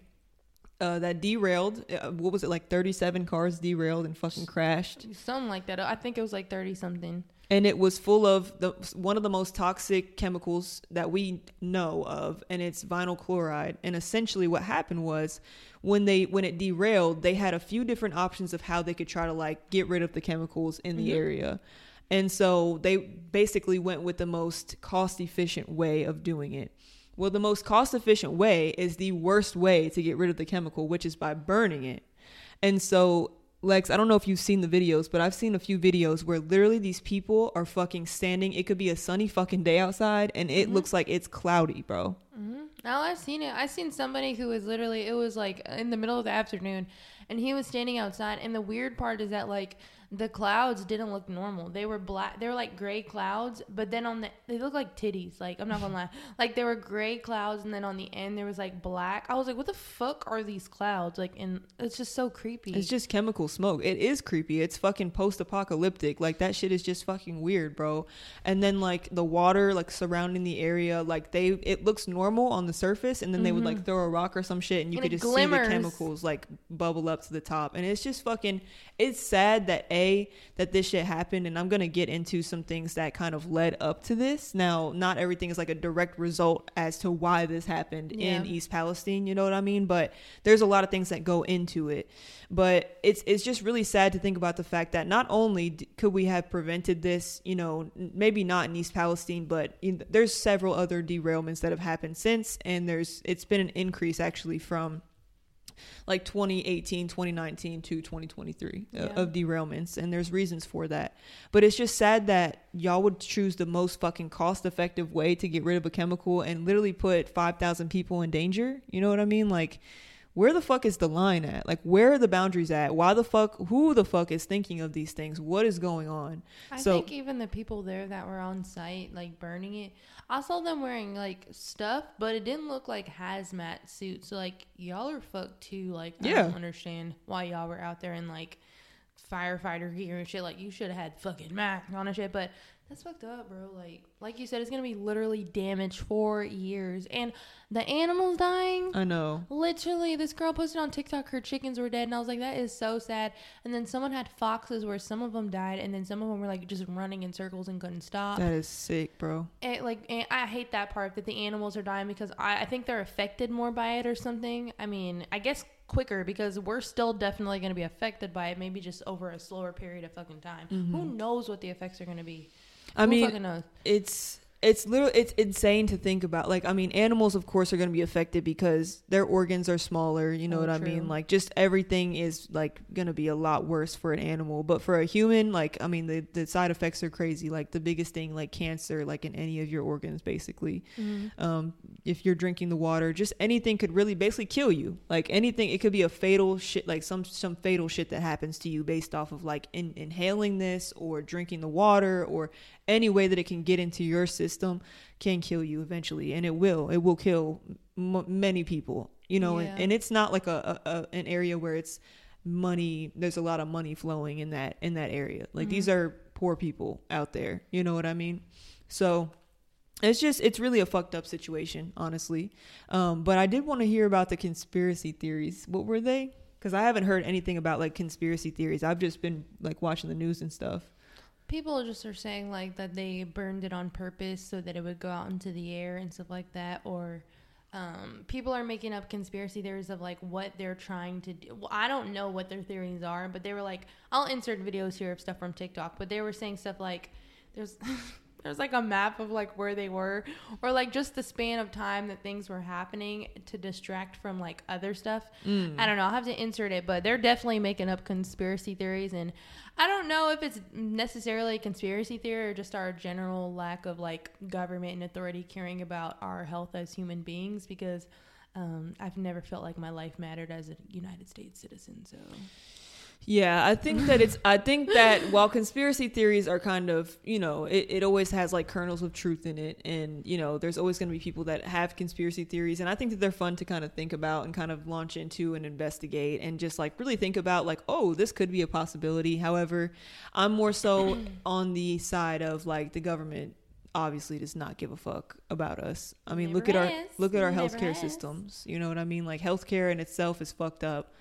uh, that derailed. Uh, what was it like? Thirty seven cars derailed and fucking crashed something like that. I think it was like thirty something. And it was full of the one of the most toxic chemicals that we know of and it's vinyl chloride. And essentially what happened was when they when it derailed they had a few different options of how they could try to like get rid of the chemicals in the Mhm. area. And so they basically went with the most cost efficient way of doing it. Well the most cost efficient way is the worst way to get rid of the chemical which is by burning it. And so, Lex, I don't know if you've seen the videos, but I've seen a few videos where literally these people are fucking standing. It could be a sunny fucking day outside and it Mhm. looks like it's cloudy, bro. Mm-hmm. No, I've seen it. I've seen somebody who was literally, it was like in the middle of the afternoon, and he was standing outside. And the weird part is that like the clouds didn't look normal. They were black. They were like gray clouds, but then on the they look like titties. Like I'm not gonna lie, *laughs* like they were gray clouds, and then on the end there was like black. I was like, what the fuck are these clouds? Like, and it's just so creepy. It's just chemical smoke. It is creepy. It's fucking post apocalyptic. Like that shit is just fucking weird, bro. And then like the water like surrounding the area, like they it looks normal on the surface and then they would like throw a rock or some shit and you Mm-hmm. And could just glimmers. see the chemicals like bubble up to the top. And it's just fucking it's sad that A day that this shit happened, and I'm gonna get into some things that kind of led up to this. Now, not everything is like a direct result as to why this happened in East Palestine. You know what I mean? But there's a lot of things that go into it. But it's it's just really sad to think about the fact that not only could we have prevented this, you know, maybe not in East Palestine, but in, there's several other derailments that have happened since, and there's it's been an increase actually from like 2018 2019 to 2023 uh, Yeah. of derailments and there's reasons for that. But it's just sad that y'all would choose the most fucking cost effective way to get rid of a chemical and literally put 5000 people in danger you know what i mean? Like where the fuck is the line at? Like where are the boundaries at? Why the fuck who the fuck is thinking of these things? What is going on? I So- think even the people there that were on site, like burning it, I saw them wearing like stuff, but it didn't look like hazmat suits. So like y'all are fucked too. Like I Yeah. don't understand why y'all were out there in like firefighter gear and shit. Like you should have had fucking masks on and shit. But that's fucked up, bro. Like like you said, it's gonna be literally damaged for years, and the animals dying. i know Literally, this girl posted on TikTok her chickens were dead, and I was like, that is so sad. And then someone had foxes where some of them died, and then some of them were like just running in circles and couldn't stop. that is sick bro And, like, and I hate that part that the animals are dying because I, I think they're affected more by it or something. I mean, I guess quicker because we're still definitely going to be affected by it, maybe just over a slower period of fucking time. Who mm-hmm. knows what the effects are going to be? Mm-hmm. i Who mean it's it's literally it's insane to think about. Like i mean animals of course are going to be affected because their organs are smaller you know Oh, what i mean? like just everything is like going to be a lot worse for an animal. But for a human like i mean the, the side effects are crazy. Like the biggest thing like cancer like in any of your organs basically. Um if you're drinking the water just anything could really basically kill you. Like anything it could be a fatal shit like some some fatal shit that happens to you based off of like in, inhaling this or drinking the water or any way that it can get into your system can kill you eventually and it will. It will kill m- many people you know Yeah. and, and it's not like a, a, a an area where it's money there's a lot of money flowing in that in that area. Like these are poor people out there you know what i mean? So it's just it's really a fucked up situation honestly. Um but i did want to hear about the conspiracy theories. What were they? Because i haven't heard anything about like conspiracy theories. I've just been like watching the news and stuff People just are saying like that they burned it on purpose so that it would go out into the air and stuff like that, or um, people are making up conspiracy theories of like what they're trying to do. Well, I don't know what their theories are, but they were like, I'll insert videos here of stuff from TikTok, but they were saying stuff like there's. *laughs* There's like a map of like where they were, or like just the span of time that things were happening to distract from like other stuff. I don't know. I'll have to insert it, but they're definitely making up conspiracy theories, and I don't know if it's necessarily a conspiracy theory or just our general lack of like government and authority caring about our health as human beings because um, I've never felt like my life mattered as a United States citizen. So Yeah, I think that it's. I think that while conspiracy theories are kind of, you know, it, it always has like kernels of truth in it, and you know, there's always going to be people that have conspiracy theories, and I think that they're fun to kind of think about and kind of launch into and investigate, and just like really think about like, oh, this could be a possibility. However, I'm more so *clears throat* on the side of like the government obviously does not give a fuck about us. I mean, look at Never our look at our Never healthcare has. systems. You know what I mean? Like healthcare in itself is fucked up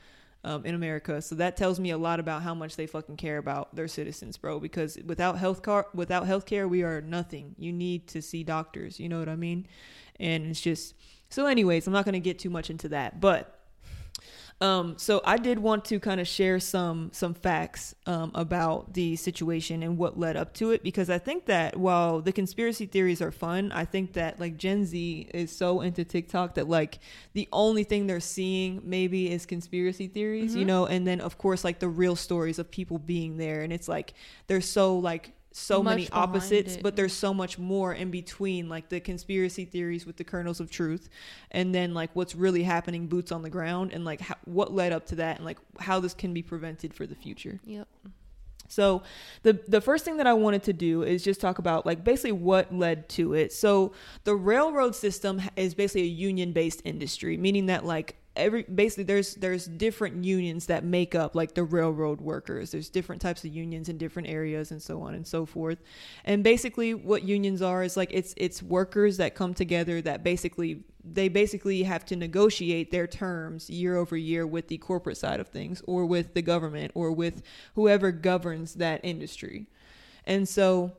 um, in America. So that tells me a lot about how much they fucking care about their citizens, bro. Because without health car, without healthcare, we are nothing. You need to see doctors. You know what I mean? And it's just so. Anyways, I'm not gonna get too much into that, but. Um, so I did want to kind of share some some facts um, about the situation and what led up to it because I think that while the conspiracy theories are fun, I think that like Gen Z is so into TikTok that like the only thing they're seeing maybe is conspiracy theories, you know, and then of course like the real stories of people being there, and it's like they're so like so Much many opposites, it. but there's so much more in between, like the conspiracy theories with the kernels of truth, and then like what's really happening, boots on the ground, and like how, what led up to that, and like how this can be prevented for the future. yep. So the the first thing that I wanted to do is just talk about like basically what led to it. So the railroad system is basically a union based industry, meaning that like every basically there's there's different unions that make up like the railroad workers. There's different types of unions in different areas and so on and so forth. And basically what unions are is like it's it's workers that come together that basically they basically have to negotiate their terms year over year with the corporate side of things or with the government or with whoever governs that industry. And so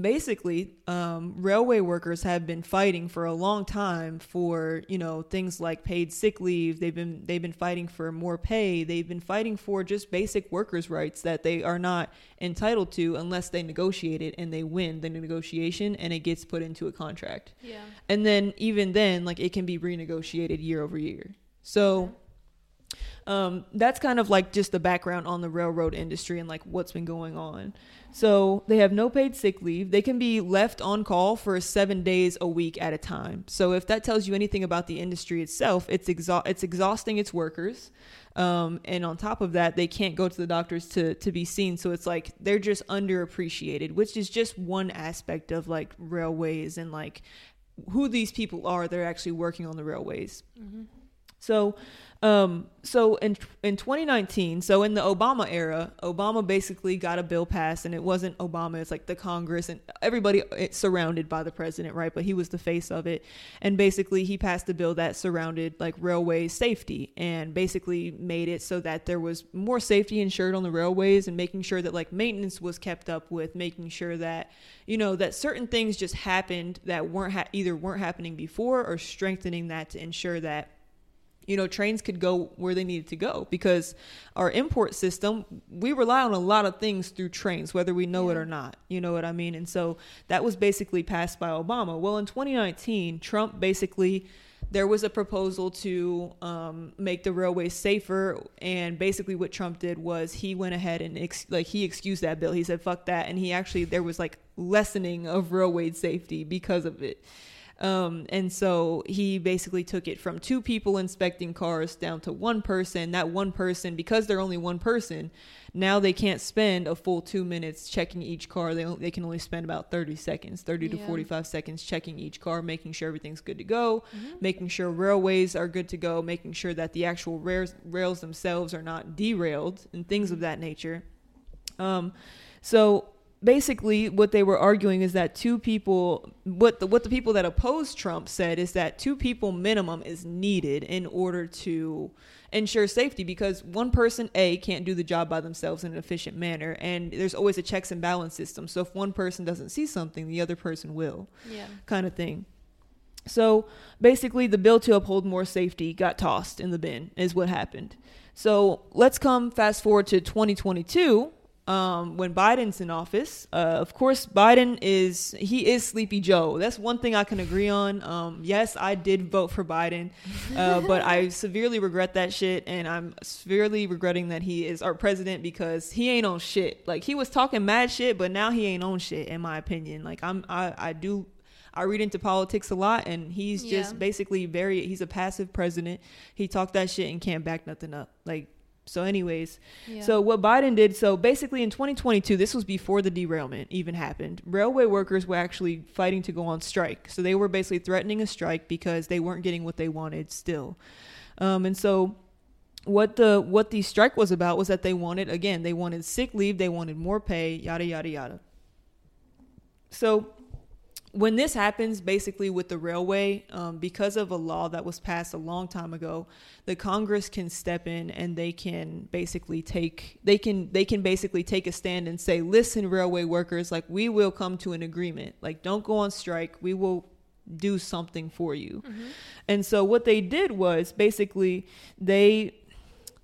basically um, railway workers have been fighting for a long time for you know things like paid sick leave. They've been they've been fighting for more pay. They've been fighting for just basic workers rights that they are not entitled to unless they negotiate it and they win the negotiation and it gets put into a contract. Yeah. and then even then like it can be renegotiated year over year. So um, that's kind of like just the background on the railroad industry and like what's been going on. So they have no paid sick leave. They can be left on call for seven days a week at a time. So if that tells you anything about the industry itself it's exha- it's exhausting its workers. Um, and on top of that they can't go to the doctors to to be seen. So it's like they're just underappreciated which is just one aspect of like railways and like who these people are that are actually working on the railways. So, um, so in in 2019, so in the Obama era, Obama basically got a bill passed, and it wasn't Obama; it's like the Congress and everybody it's surrounded by the president, right? But he was the face of it, and basically he passed a bill that surrounded like railway safety, and basically made it so that there was more safety insured on the railways, and making sure that like maintenance was kept up with, making sure that you know that certain things just happened that weren't ha- either weren't happening before, or strengthening that to ensure that you know trains could go where they needed to go because our import system we rely on a lot of things through trains whether we know it or not. You know what i mean? And so that was basically passed by obama. Well in 2019 trump basically there was a proposal to um, make the railways safer. And basically what trump did was he went ahead and ex- like he excused that bill. He said fuck that. And he actually there was like lessening of railway safety because of it um, and so he basically took it from two people inspecting cars down to one person. That one person, because they're only one person, now they can't spend a full two minutes checking each car. They, they can only spend about 30 seconds, 30 to 45 seconds checking each car, making sure everything's good to go, making sure railways are good to go, making sure that the actual rails, rails themselves are not derailed, and things of that nature. Um, so basically, what they were arguing is that two people, what the what the people that oppose Trump said is that two people minimum is needed in order to ensure safety because one person a can't do the job by themselves in an efficient manner and there's always a checks and balance system so if one person doesn't see something the other person will Yeah. kind of thing. So basically, the bill to uphold more safety got tossed in the bin, is what happened. So let's come fast forward to 2022. Um, when Biden's in office, uh, of course, Biden is he is Sleepy Joe. That's one thing I can agree on. Um, yes, I did vote for Biden, uh, *laughs* but I severely regret that shit, and I'm severely regretting that he is our president because he ain't on shit. Like he was talking mad shit, but now he ain't on shit, in my opinion. Like I'm, I, I do I read into politics a lot, and he's Yeah. just basically very. He's a passive president. He talked that shit and can't back nothing up. Like so. Anyways, Yeah. so what Biden did. So basically, in 2022, this was before the derailment even happened. Railway workers were actually fighting to go on strike. So they were basically threatening a strike because they weren't getting what they wanted still. Um, and so what the what the strike was about was that they wanted again they wanted sick leave they wanted more pay yada yada yada so when this happens basically with the railway um, because of a law that was passed a long time ago the congress can step in and they can basically take they can they can basically take a stand and say listen railway workers like we will come to an agreement. Like don't go on strike. We will do something for you. And so what they did was basically they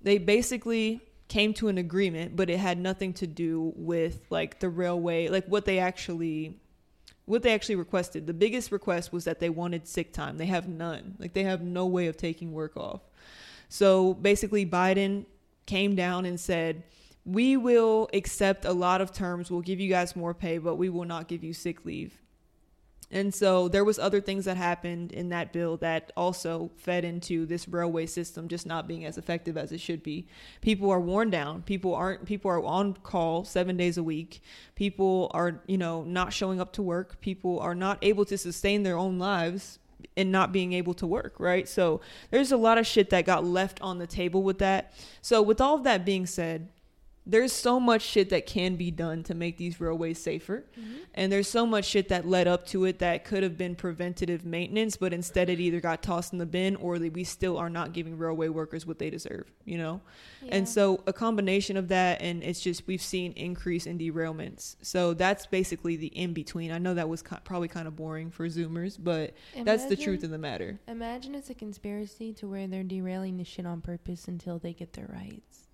they basically came to an agreement but it had nothing to do with like the railway like what they actually what they actually requested the biggest request was that they wanted sick time. They have none. Like they have no way of taking work off. So basically biden came down and said we will accept a lot of terms. We'll give you guys more pay but we will not give you sick leave and so there was other things that happened in that bill that also fed into this railway system just not being as effective as it should be. People are worn down. People aren't people are on call 7 days a week. People are, you know, not showing up to work. People are not able to sustain their own lives and not being able to work, right? So there's a lot of shit that got left on the table with that. So with all of that being said, there's so much shit that can be done to make these railways safer. Mm-hmm. And there's so much shit that led up to it that could have been preventative maintenance, but instead it either got tossed in the bin or that we still are not giving railway workers what they deserve, you know? And so a combination of that and it's just we've seen increase in derailments. So that's basically the in between. I know that was ki- probably kind of boring for zoomers, but that's the truth of the matter. Imagine it's a conspiracy to where they're derailing the shit on purpose until they get their rights.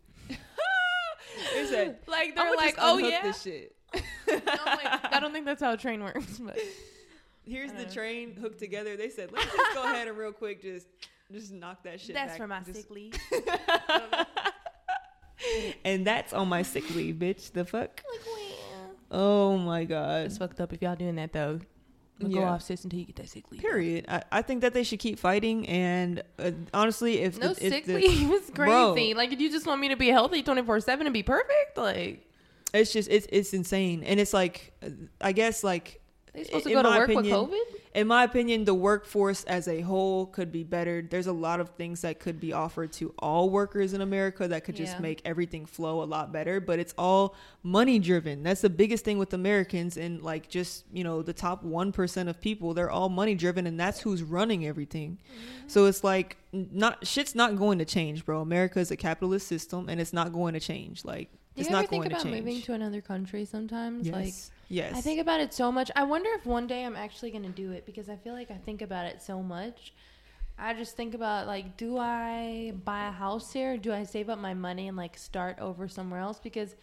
They said, like they're like, just oh yeah. this shit. *laughs* No, like, I don't think that's how a train works, but *laughs* Here's the know. train hooked together. They said, let's just go ahead and real quick just just knock that shit that's back. for my Just- sick leave. *laughs* And that's on my sick leave, bitch. The fuck? Like. Oh my god. It's fucked up if y'all doing that though. Go Yeah. off sis until you get that sick leave. Period. I, I think that they should keep fighting. And uh, honestly, if No the, if sick the- leave *laughs* is Bro. crazy. Like, if you just want me to be healthy twenty four seven and be perfect, like it's just it's it's insane. And it's like, uh, I guess like they supposed to In go to my work opinion- with COVID. in my opinion, the workforce as a whole could be better. There's a lot of things that could be offered to all workers in America that could just Yeah. make everything flow a lot better. But it's all money driven. That's the biggest thing with Americans and like just, you know, the top 1% of people, they're all money driven and that's who's running everything. Mm-hmm. So it's like not shit's not going to change, bro. America is a capitalist system and it's not going to change. Like Do it's you ever think about moving to another country sometimes? yes. Like yes. I think about it so much. I wonder if one day I'm actually going to do it because I feel like I think about it so much. I just think about like, do I buy a house here? Do I save up my money and like start over somewhere else? Because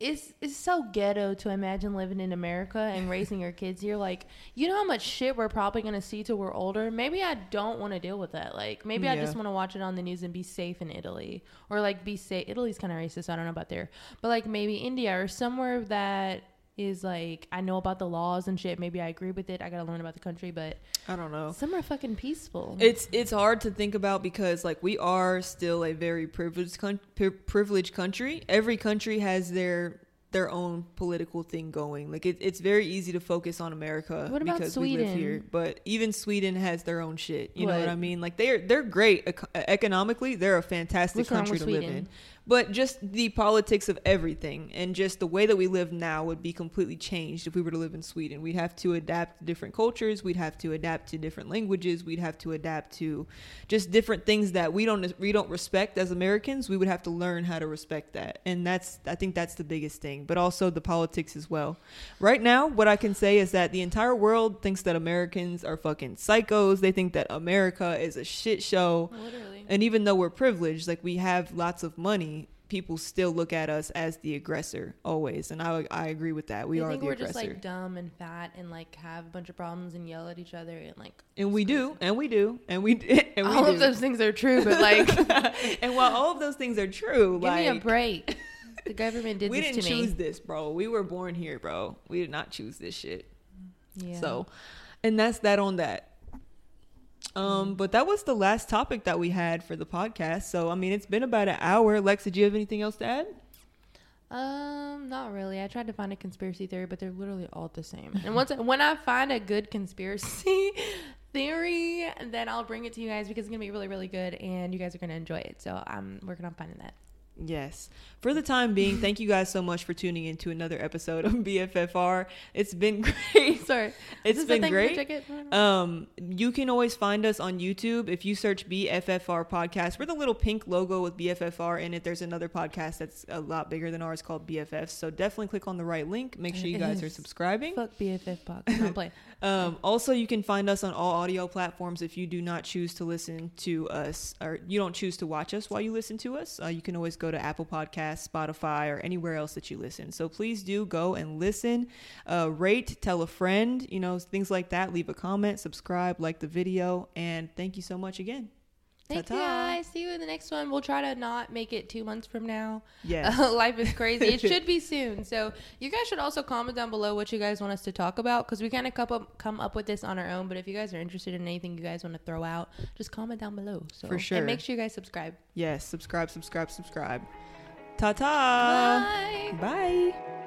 it's it's so ghetto to imagine living in America and *laughs* raising your kids here. Like, you know how much shit we're probably gonna see till we're older. Maybe I don't want to deal with that. Like, maybe I just want to watch it on the news and be safe in Italy, or like be safe. Italy's kind of racist. I don't know about there, but like maybe India or somewhere that is like I know about the laws and shit. Maybe I agree with it. I gotta learn about the country, but I don't know. Some are fucking peaceful. It's it's hard to think about because like we are still a very privileged con- pri- privileged country. Every country has their their own political thing going. Like it, it's very easy to focus on America What about because we live Sweden? here, but even Sweden has their own shit. You know What? what I mean? Like they're they're great eco- economically. They're a fantastic What's country to live in. But just the politics of everything and just the way that we live now would be completely changed if we were to live in Sweden. We'd have to adapt to different cultures. We'd have to adapt to different languages. We'd have to adapt to just different things that we don't we don't respect as Americans. We would have to learn how to respect that, and that's I think that's the biggest thing. But also the politics as well. Right now, what I can say is that the entire world thinks that Americans are fucking psychos. They think that America is a shit show. Literally. And even though we're privileged, like we have lots of money, people still look at us as the aggressor always. And I I agree with that. We they are think the we're aggressor. just like dumb and fat and like have a bunch of problems and yell at each other and like and we do, and we do, and we *laughs* and we all do. of those things are true, but like *laughs* and while all of those things are true, give like me a break. *laughs* The government did we this didn't choose me. this, bro. We were born here, bro. We did not choose this shit. Yeah. So, and that's that on that. Um, but that was the last topic that we had for the podcast. So, I mean, it's been about an hour. Lex, did you have anything else to add? Um, not really. I tried to find a conspiracy theory, but they're literally all the same. And once when I find a good conspiracy *laughs* theory, then I'll bring it to you guys because it's gonna be really, really good, and you guys are gonna enjoy it. So I'm working on finding that. Yes. For the time being, thank you guys so much for tuning in to another episode of *laughs* BFFR. It's been *laughs* great. Sorry, it's been a thing for great. Um, you can always find us on YouTube if you search BFFR podcast. We're the little pink logo with BFFR in it. There's another podcast that's a lot bigger than ours called BFF. So definitely click on the right link. Make sure you guys are subscribing. Fuck BFF box. *laughs* Um, also, you can find us on all audio platforms if you do not choose to listen to us or you don't choose to watch us while you listen to us. Uh, you can always go to Apple Podcasts, Spotify, or anywhere else that you listen. So please do go and listen, uh, rate, tell a friend, you know, things like that. Leave a comment, subscribe, like the video, and thank you so much again. Thank Ta-ta. you guys. See you in the next one. We'll try to not make it two months from now. Yes. *laughs* Life is crazy. it *laughs* should be soon. So you guys should also comment down below what you guys want us to talk about because we kind of come up, come up with this on our own. But if you guys are interested in anything you guys want to throw out, just comment down below. So For sure. And make sure you guys subscribe. yes. Subscribe, subscribe, subscribe. Ta ta. Bye. Bye.